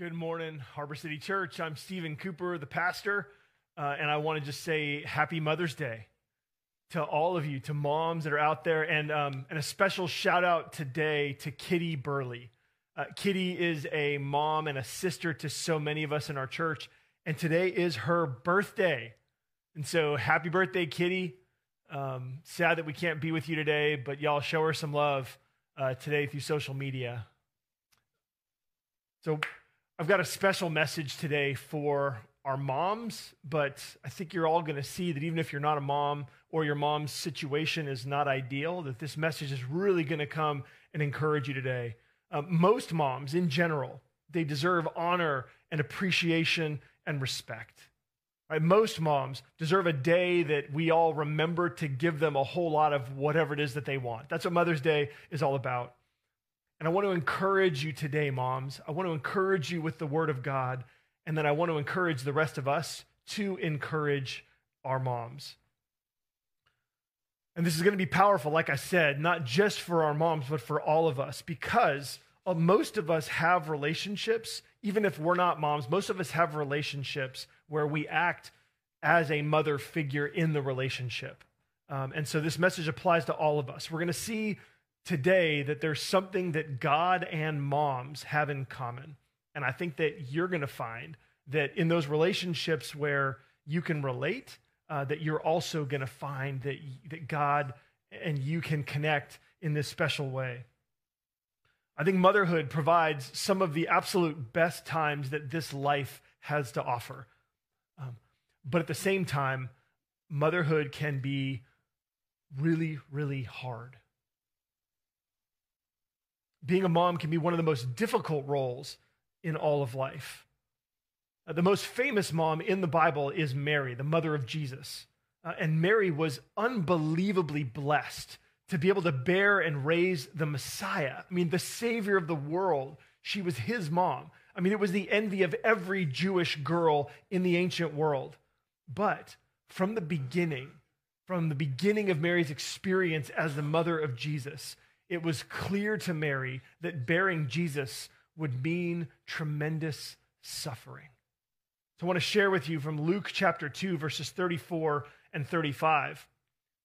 Good morning, Harbor City Church. I'm Stephen Cooper, the pastor, uh, and I want to just say Happy Mother's Day to all of you, to moms that are out there, and, um, and a special shout out today to Kitty Burley. Uh, Kitty is a mom and a sister to so many of us in our church, and today is her birthday. And so, happy birthday, Kitty. Um, sad that we can't be with you today, but y'all show her some love uh, today through social media. So, I've got a special message today for our moms, but I think you're all going to see that even if you're not a mom or your mom's situation is not ideal, that this message is really going to come and encourage you today. Uh, most moms, in general, they deserve honor and appreciation and respect. Right? Most moms deserve a day that we all remember to give them a whole lot of whatever it is that they want. That's what Mother's Day is all about. And I want to encourage you today, moms. I want to encourage you with the word of God. And then I want to encourage the rest of us to encourage our moms. And this is going to be powerful, like I said, not just for our moms, but for all of us, because uh, most of us have relationships, even if we're not moms, most of us have relationships where we act as a mother figure in the relationship. Um, and so this message applies to all of us. We're going to see today that there's something that God and moms have in common. And I think that you're going to find that in those relationships where you can relate, uh, that you're also going to find that, that God and you can connect in this special way. I think motherhood provides some of the absolute best times that this life has to offer. Um, but at the same time, motherhood can be really, really hard being a mom can be one of the most difficult roles in all of life. Uh, the most famous mom in the Bible is Mary, the mother of Jesus. Uh, and Mary was unbelievably blessed to be able to bear and raise the Messiah. I mean, the Savior of the world. She was his mom. I mean, it was the envy of every Jewish girl in the ancient world. But from the beginning, from the beginning of Mary's experience as the mother of Jesus, it was clear to Mary that bearing Jesus would mean tremendous suffering. So I want to share with you from Luke chapter 2, verses 34 and 35.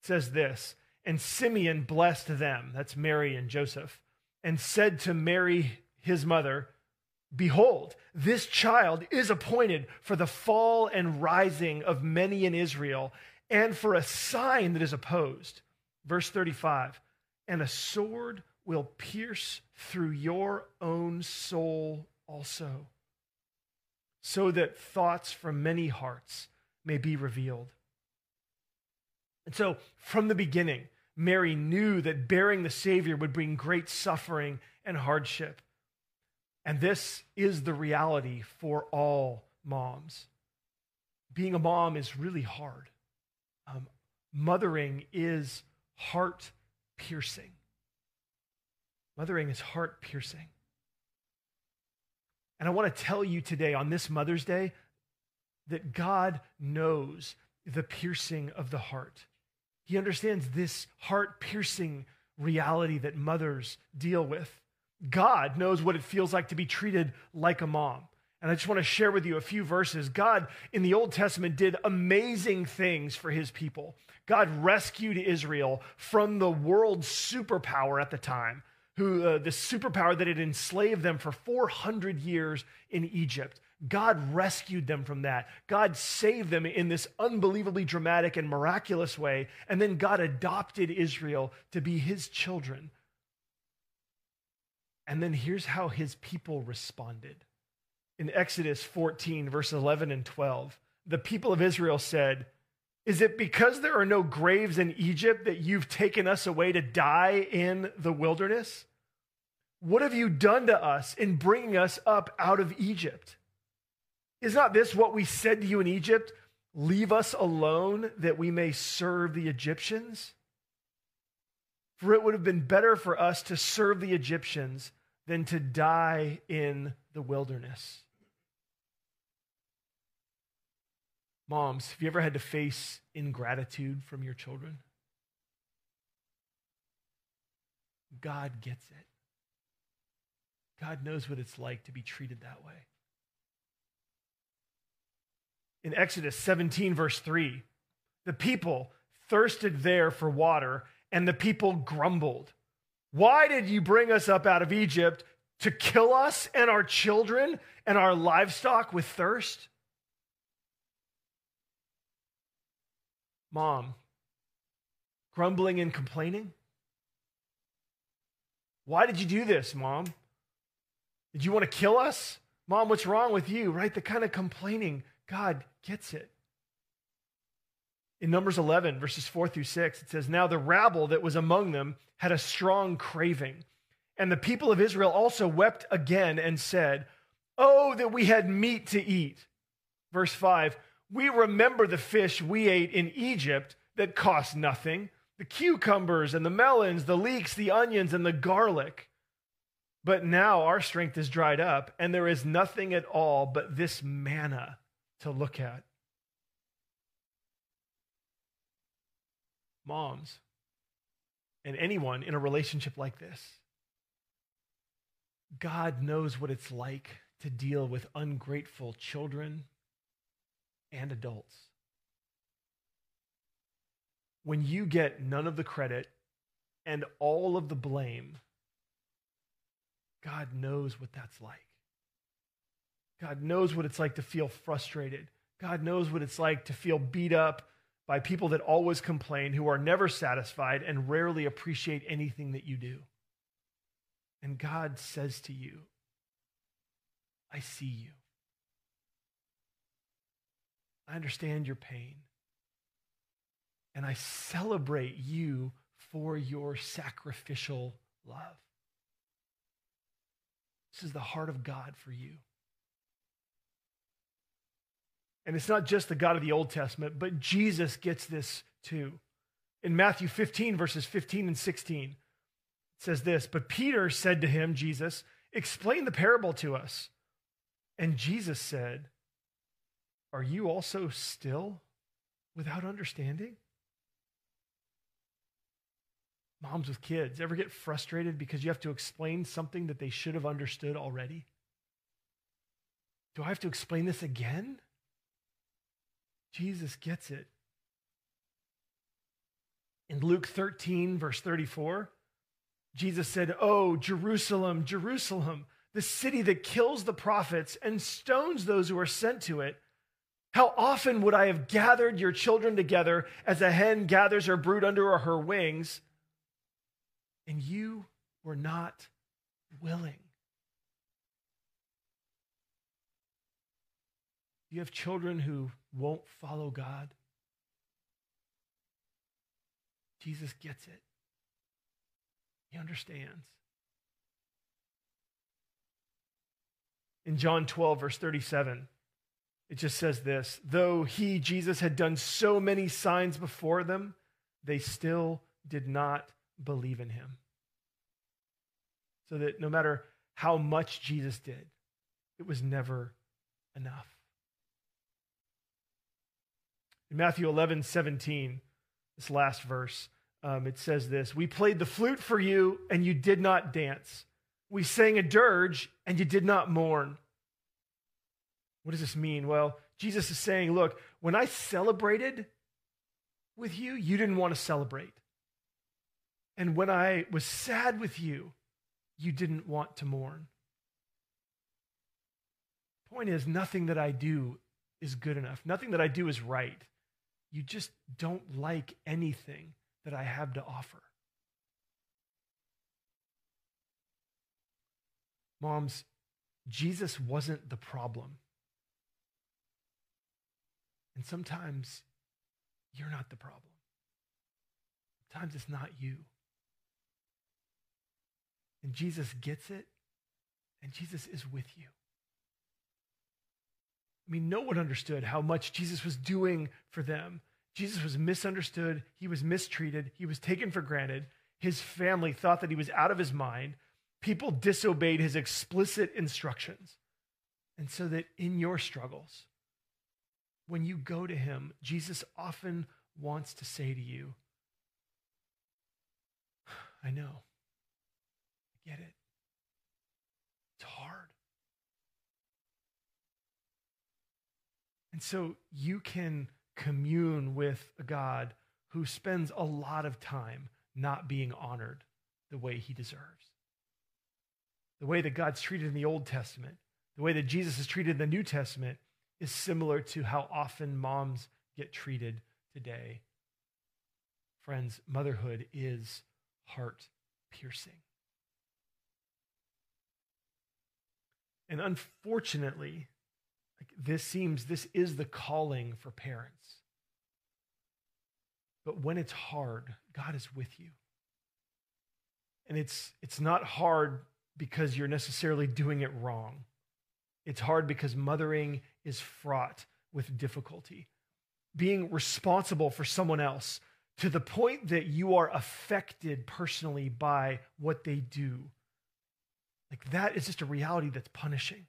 It says this And Simeon blessed them, that's Mary and Joseph, and said to Mary, his mother, Behold, this child is appointed for the fall and rising of many in Israel, and for a sign that is opposed. Verse 35 and a sword will pierce through your own soul also, so that thoughts from many hearts may be revealed. And so, from the beginning, Mary knew that bearing the Savior would bring great suffering and hardship. And this is the reality for all moms. Being a mom is really hard. Um, mothering is heart piercing. Mothering is heart piercing. And I want to tell you today on this Mother's Day that God knows the piercing of the heart. He understands this heart piercing reality that mothers deal with. God knows what it feels like to be treated like a mom. And I just want to share with you a few verses. God in the Old Testament did amazing things for his people. God rescued Israel from the world's superpower at the time, who uh, the superpower that had enslaved them for 400 years in Egypt. God rescued them from that. God saved them in this unbelievably dramatic and miraculous way. And then God adopted Israel to be his children. And then here's how his people responded. In Exodus 14, verses 11 and 12, the people of Israel said, is it because there are no graves in Egypt that you've taken us away to die in the wilderness? What have you done to us in bringing us up out of Egypt? Is not this what we said to you in Egypt? Leave us alone that we may serve the Egyptians? For it would have been better for us to serve the Egyptians than to die in the wilderness. Moms, have you ever had to face ingratitude from your children? God gets it. God knows what it's like to be treated that way. in Exodus 17, verse 3. The people thirsted there for water, and the people grumbled. Why did you bring us up out of Egypt to kill us and our children and our livestock with thirst? Mom, grumbling and complaining? Why did you do this, mom? Did you want to kill us? Mom, what's wrong with you? Right? The kind of complaining. God gets it. In Numbers 11, verses 4 through 6, it says, Now the rabble that was among them had a strong craving. And the people of Israel also wept again and said, Oh, that we had meat to eat. Verse 5 We remember the fish we ate in Egypt that cost nothing the cucumbers and the melons, the leeks, the onions, and the garlic. But now our strength is dried up, and there is nothing at all but this manna to look at. Moms, and anyone in a relationship like this, God knows what it's like to deal with ungrateful children and adults. When you get none of the credit and all of the blame, God knows what that's like. God knows what it's like to feel frustrated. God knows what it's like to feel beat up by people that always complain, who are never satisfied and rarely appreciate anything that you do. And God says to you, I see you. I understand your pain. And I celebrate you for your sacrificial love. This is the heart of God for you. And it's not just the God of the Old Testament, but Jesus gets this too. In Matthew 15, verses 15 and 16, it says this But Peter said to him, Jesus, explain the parable to us. And Jesus said, Are you also still without understanding? Moms with kids, ever get frustrated because you have to explain something that they should have understood already? Do I have to explain this again? Jesus gets it. In Luke 13, verse 34, Jesus said, Oh, Jerusalem, Jerusalem, the city that kills the prophets and stones those who are sent to it. How often would I have gathered your children together as a hen gathers her brood under her wings, and you were not willing? You have children who won't follow God. Jesus gets it. He understands. In John 12, verse 37, it just says this Though he, Jesus, had done so many signs before them, they still did not believe in him. So that no matter how much Jesus did, it was never enough. In Matthew 11, 17, this last verse, um, it says this We played the flute for you, and you did not dance. We sang a dirge, and you did not mourn. What does this mean? Well, Jesus is saying, Look, when I celebrated with you, you didn't want to celebrate. And when I was sad with you, you didn't want to mourn. Point is, nothing that I do is good enough. Nothing that I do is right. You just don't like anything that I have to offer. Moms, Jesus wasn't the problem. And sometimes you're not the problem. Sometimes it's not you. And Jesus gets it, and Jesus is with you. I mean, no one understood how much Jesus was doing for them. Jesus was misunderstood. He was mistreated. He was taken for granted. His family thought that he was out of his mind. People disobeyed his explicit instructions. And so that in your struggles, when you go to him, Jesus often wants to say to you, I know. I get it. It's hard. And so you can commune with a God who spends a lot of time not being honored the way he deserves. The way that God's treated in the Old Testament, the way that Jesus is treated in the New Testament, is similar to how often moms get treated today. Friends, motherhood is heart piercing. And unfortunately, this seems this is the calling for parents. But when it's hard, God is with you. And it's it's not hard because you're necessarily doing it wrong. It's hard because mothering is fraught with difficulty. Being responsible for someone else to the point that you are affected personally by what they do. Like that is just a reality that's punishing.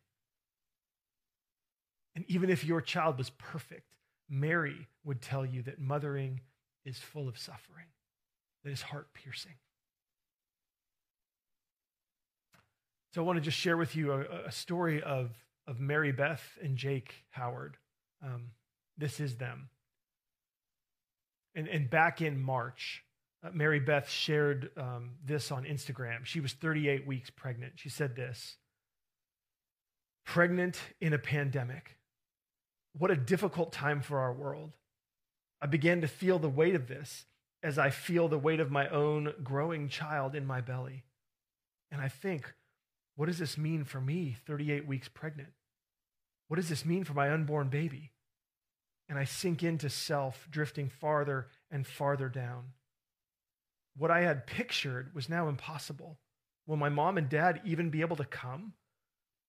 And even if your child was perfect, Mary would tell you that mothering is full of suffering, that is heart piercing. So I want to just share with you a, a story of, of Mary Beth and Jake Howard. Um, this is them. And, and back in March, uh, Mary Beth shared um, this on Instagram. She was 38 weeks pregnant. She said this Pregnant in a pandemic. What a difficult time for our world. I began to feel the weight of this as I feel the weight of my own growing child in my belly. And I think, what does this mean for me, 38 weeks pregnant? What does this mean for my unborn baby? And I sink into self, drifting farther and farther down. What I had pictured was now impossible. Will my mom and dad even be able to come?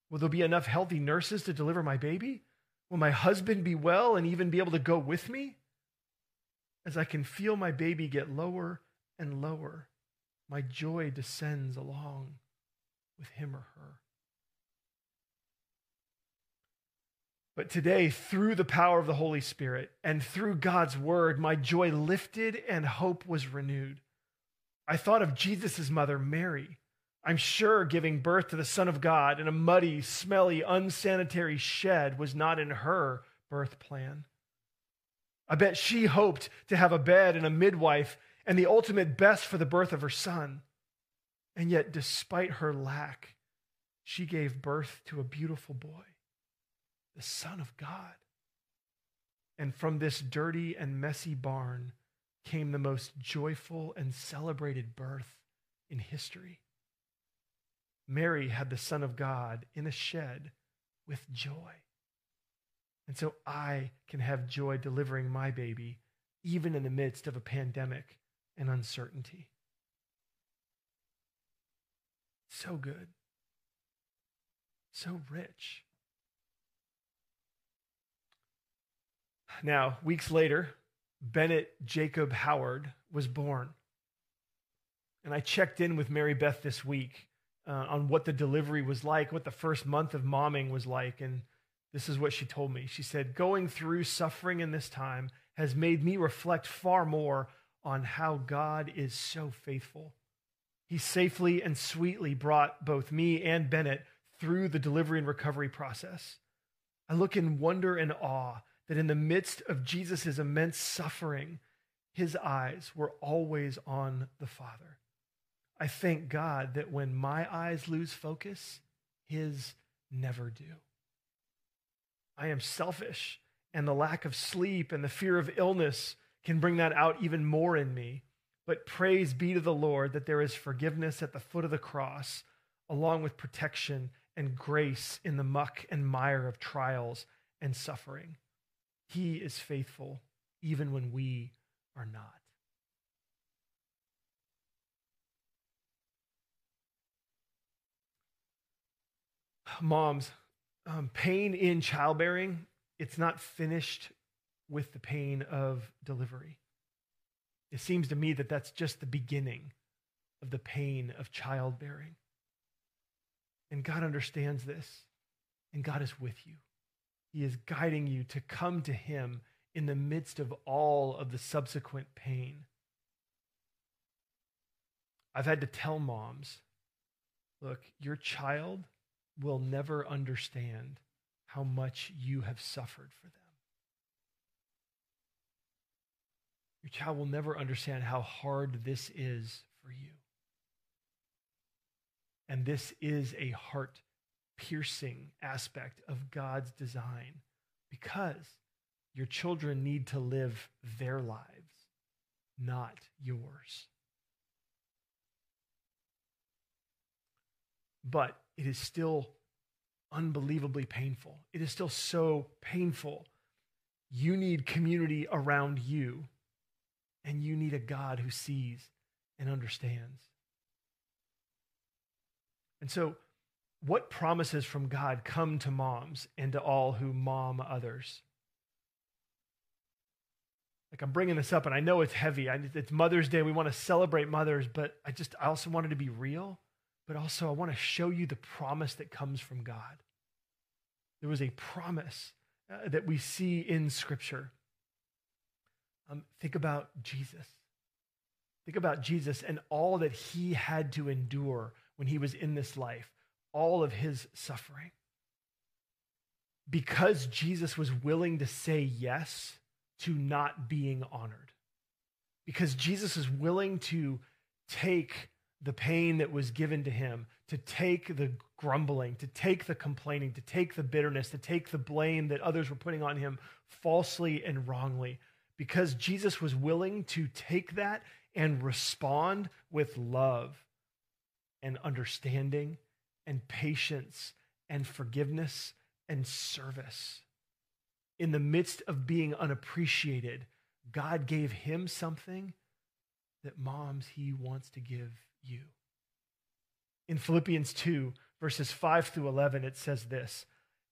Will there be enough healthy nurses to deliver my baby? Will my husband be well and even be able to go with me? As I can feel my baby get lower and lower, my joy descends along with him or her. But today, through the power of the Holy Spirit and through God's word, my joy lifted and hope was renewed. I thought of Jesus' mother, Mary. I'm sure giving birth to the Son of God in a muddy, smelly, unsanitary shed was not in her birth plan. I bet she hoped to have a bed and a midwife and the ultimate best for the birth of her son. And yet, despite her lack, she gave birth to a beautiful boy the Son of God. And from this dirty and messy barn came the most joyful and celebrated birth in history. Mary had the Son of God in a shed with joy. And so I can have joy delivering my baby, even in the midst of a pandemic and uncertainty. So good. So rich. Now, weeks later, Bennett Jacob Howard was born. And I checked in with Mary Beth this week uh, on what the delivery was like, what the first month of momming was like. And this is what she told me. She said, Going through suffering in this time has made me reflect far more on how God is so faithful. He safely and sweetly brought both me and Bennett through the delivery and recovery process. I look in wonder and awe that in the midst of Jesus' immense suffering, his eyes were always on the Father. I thank God that when my eyes lose focus, his never do. I am selfish, and the lack of sleep and the fear of illness can bring that out even more in me. But praise be to the Lord that there is forgiveness at the foot of the cross, along with protection and grace in the muck and mire of trials and suffering. He is faithful even when we are not. Moms, um, pain in childbearing, it's not finished with the pain of delivery. It seems to me that that's just the beginning of the pain of childbearing. And God understands this, and God is with you. He is guiding you to come to Him in the midst of all of the subsequent pain. I've had to tell moms look, your child will never understand how much you have suffered for them. Your child will never understand how hard this is for you. And this is a heart piercing aspect of God's design because your children need to live their lives, not yours. But it is still unbelievably painful. It is still so painful. You need community around you, and you need a God who sees and understands. And so, what promises from God come to moms and to all who mom others? Like I'm bringing this up, and I know it's heavy. it's Mother's Day. We want to celebrate mothers, but I just I also wanted to be real, but also I want to show you the promise that comes from God. There was a promise uh, that we see in Scripture. Um, think about Jesus. Think about Jesus and all that he had to endure when he was in this life, all of his suffering. Because Jesus was willing to say yes to not being honored. Because Jesus is willing to take the pain that was given to him, to take the grumbling, to take the complaining, to take the bitterness, to take the blame that others were putting on him falsely and wrongly. Because Jesus was willing to take that and respond with love and understanding and patience and forgiveness and service. In the midst of being unappreciated, God gave him something that moms, he wants to give you. In Philippians 2, verses 5 through 11, it says this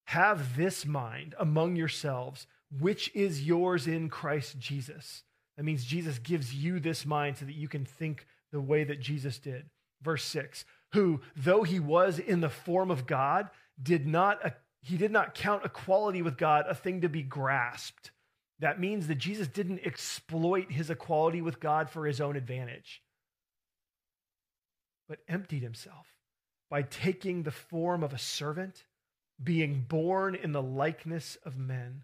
Have this mind among yourselves, which is yours in Christ Jesus. That means Jesus gives you this mind so that you can think the way that Jesus did. Verse 6 Who, though he was in the form of God, did not, uh, he did not count equality with God a thing to be grasped. That means that Jesus didn't exploit his equality with God for his own advantage, but emptied himself by taking the form of a servant, being born in the likeness of men,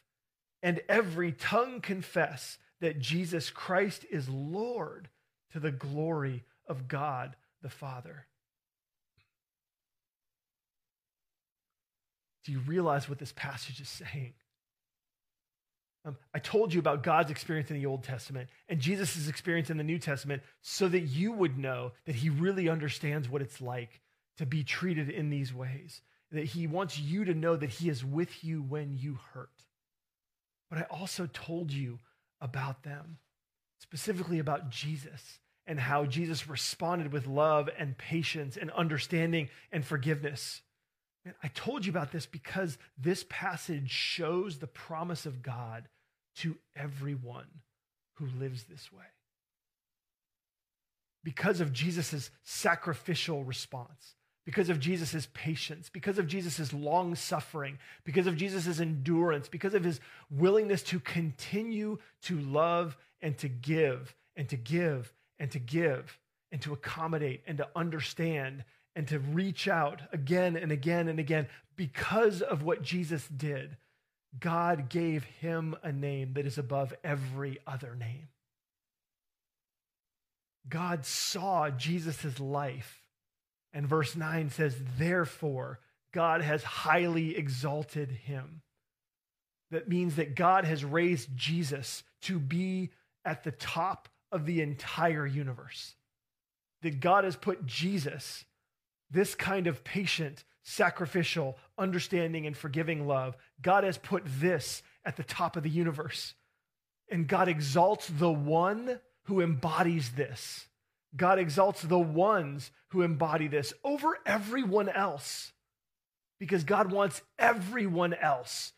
and every tongue confess that Jesus Christ is Lord to the glory of God the Father. Do you realize what this passage is saying? Um, I told you about God's experience in the Old Testament and Jesus' experience in the New Testament so that you would know that he really understands what it's like to be treated in these ways. That he wants you to know that he is with you when you hurt. But I also told you about them, specifically about Jesus and how Jesus responded with love and patience and understanding and forgiveness. Man, I told you about this because this passage shows the promise of God to everyone who lives this way. Because of Jesus' sacrificial response, because of Jesus' patience, because of Jesus' long suffering, because of Jesus' endurance, because of his willingness to continue to love and to give and to give and to give and to accommodate and to understand and to reach out again and again and again because of what Jesus did, God gave him a name that is above every other name. God saw Jesus' life. And verse 9 says, Therefore, God has highly exalted him. That means that God has raised Jesus to be at the top of the entire universe. That God has put Jesus this kind of patient, sacrificial, understanding, and forgiving love, God has put this at the top of the universe. And God exalts the one who embodies this. God exalts the ones who embody this over everyone else because God wants everyone else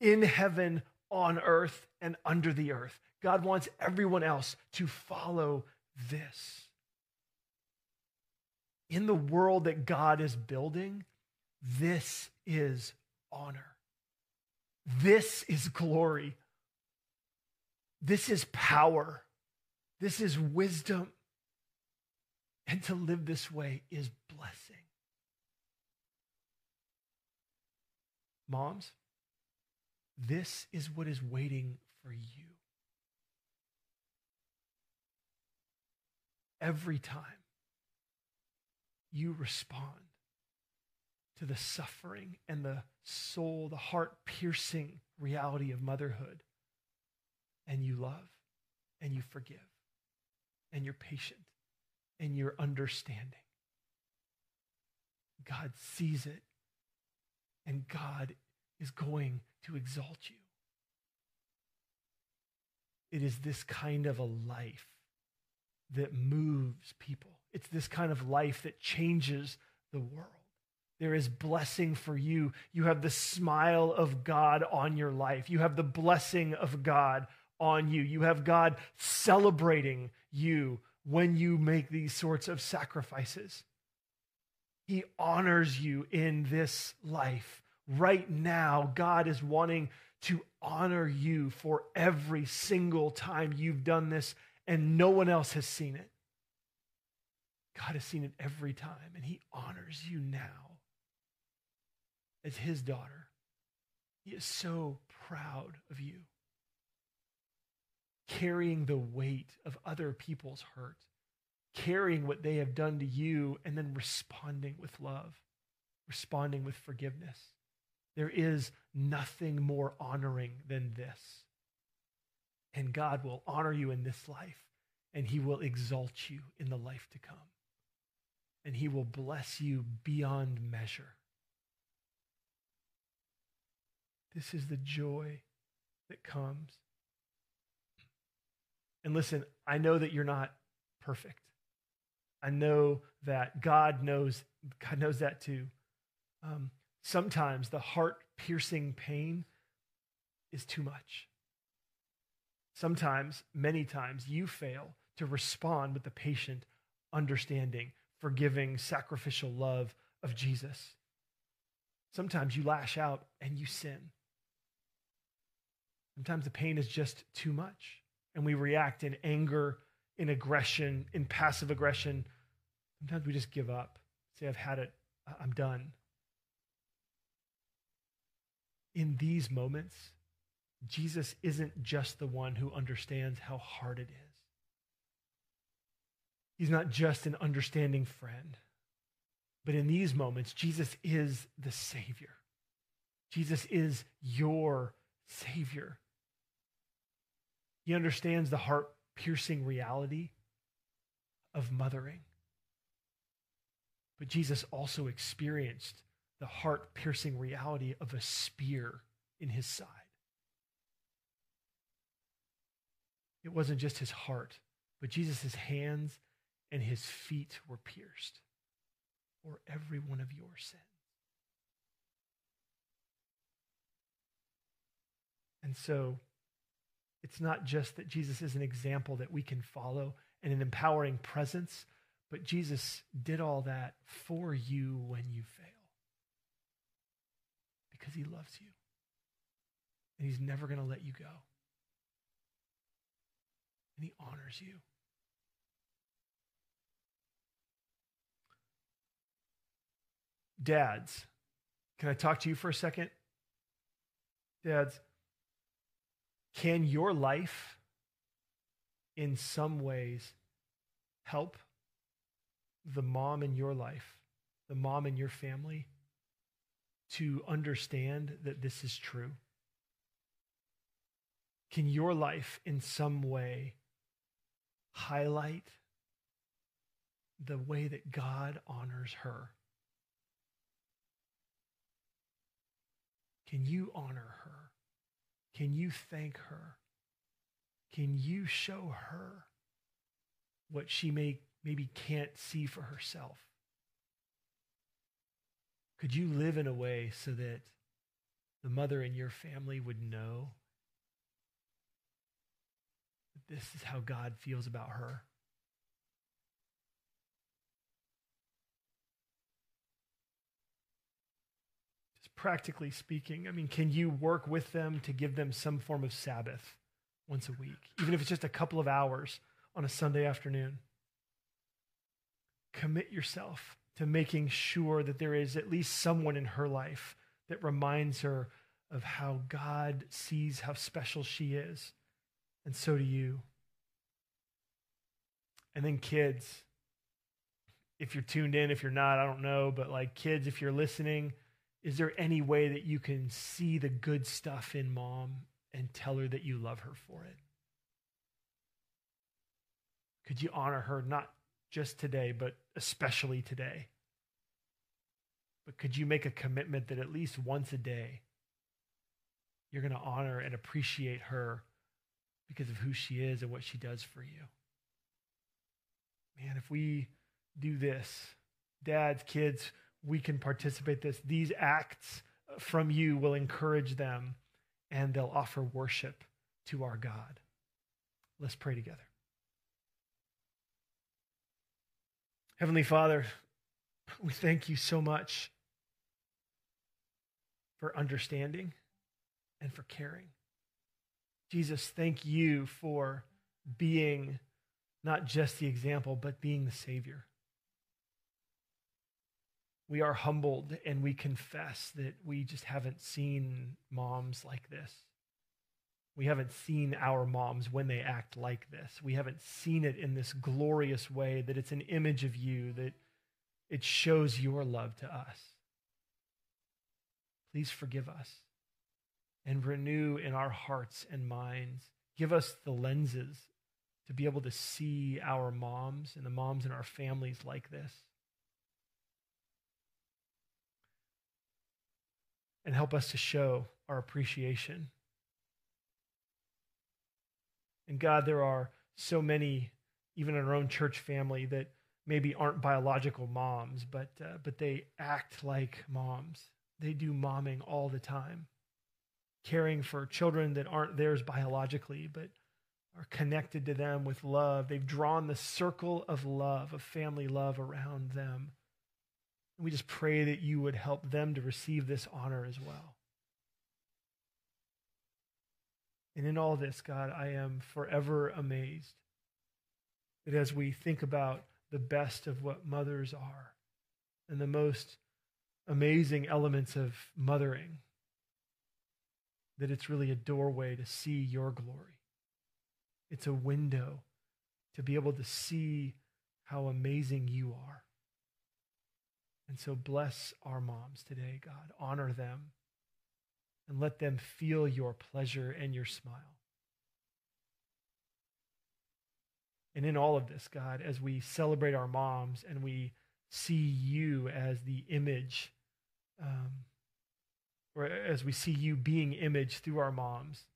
in heaven, on earth, and under the earth. God wants everyone else to follow this. In the world that God is building, this is honor. This is glory. This is power. This is wisdom. And to live this way is blessing. Moms, this is what is waiting for you. Every time you respond to the suffering and the soul, the heart piercing reality of motherhood, and you love and you forgive and you're patient and you're understanding. God sees it and God is going to exalt you. It is this kind of a life that moves people. It's this kind of life that changes the world. There is blessing for you. You have the smile of God on your life. You have the blessing of God on you. You have God celebrating you when you make these sorts of sacrifices. He honors you in this life. Right now, God is wanting to honor you for every single time you've done this, and no one else has seen it. God has seen it every time, and He honors you now as His daughter. He is so proud of you carrying the weight of other people's hurt, carrying what they have done to you, and then responding with love, responding with forgiveness. There is nothing more honoring than this. And God will honor you in this life, and He will exalt you in the life to come. And He will bless you beyond measure. This is the joy that comes and listen, I know that you're not perfect. I know that God knows, God knows that too. Um, sometimes the heart piercing pain is too much. Sometimes, many times, you fail to respond with the patient, understanding, forgiving, sacrificial love of Jesus. Sometimes you lash out and you sin. Sometimes the pain is just too much and we react in anger, in aggression, in passive aggression. Sometimes we just give up. Say, I've had it, I'm done. In these moments, Jesus isn't just the one who understands how hard it is. He's not just an understanding friend. But in these moments, Jesus is the Savior. Jesus is your Savior. He understands the heart piercing reality of mothering. But Jesus also experienced the heart piercing reality of a spear in his side. It wasn't just his heart, but Jesus' hands and his feet were pierced for every one of your sins. And so it's not just that Jesus is an example that we can follow and an empowering presence, but Jesus did all that for you when you fail because he loves you and he's never going to let you go. And he honors you. Dads, can I talk to you for a second? Dads, can your life, in some ways, help the mom in your life, the mom in your family, to understand that this is true? Can your life, in some way, highlight the way that God honors her? Can you honor her? Can you thank her? Can you show her what she may maybe can't see for herself? Could you live in a way so that the mother in your family would know that this is how God feels about her. Practically speaking, I mean, can you work with them to give them some form of Sabbath once a week, even if it's just a couple of hours on a Sunday afternoon? Commit yourself to making sure that there is at least someone in her life that reminds her of how God sees how special she is. And so do you. And then, kids, if you're tuned in, if you're not, I don't know, but like kids, if you're listening, is there any way that you can see the good stuff in mom and tell her that you love her for it? Could you honor her not just today, but especially today? But could you make a commitment that at least once a day you're going to honor and appreciate her because of who she is and what she does for you? Man, if we do this, dads, kids, we can participate this. These acts from you will encourage them and they'll offer worship to our God. Let's pray together. Heavenly Father, we thank you so much for understanding and for caring. Jesus, thank you for being not just the example, but being the Savior. We are humbled and we confess that we just haven't seen moms like this. We haven't seen our moms when they act like this. We haven't seen it in this glorious way that it's an image of you, that it shows your love to us. Please forgive us and renew in our hearts and minds. Give us the lenses to be able to see our moms and the moms in our families like this. And help us to show our appreciation. And God, there are so many, even in our own church family, that maybe aren't biological moms, but, uh, but they act like moms they do momming all the time, caring for children that aren't theirs biologically, but are connected to them with love. They've drawn the circle of love, of family love around them. We just pray that you would help them to receive this honor as well. And in all this, God, I am forever amazed that as we think about the best of what mothers are and the most amazing elements of mothering that it's really a doorway to see your glory. It's a window to be able to see how amazing you are. And so bless our moms today, God. Honor them and let them feel your pleasure and your smile. And in all of this, God, as we celebrate our moms and we see you as the image um, or as we see you being image through our moms,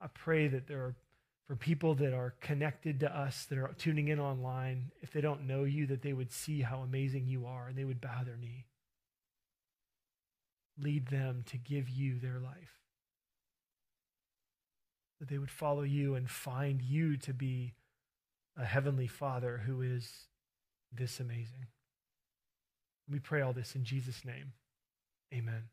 I pray that there are for people that are connected to us, that are tuning in online, if they don't know you, that they would see how amazing you are and they would bow their knee. Lead them to give you their life. That they would follow you and find you to be a heavenly Father who is this amazing. We pray all this in Jesus' name. Amen.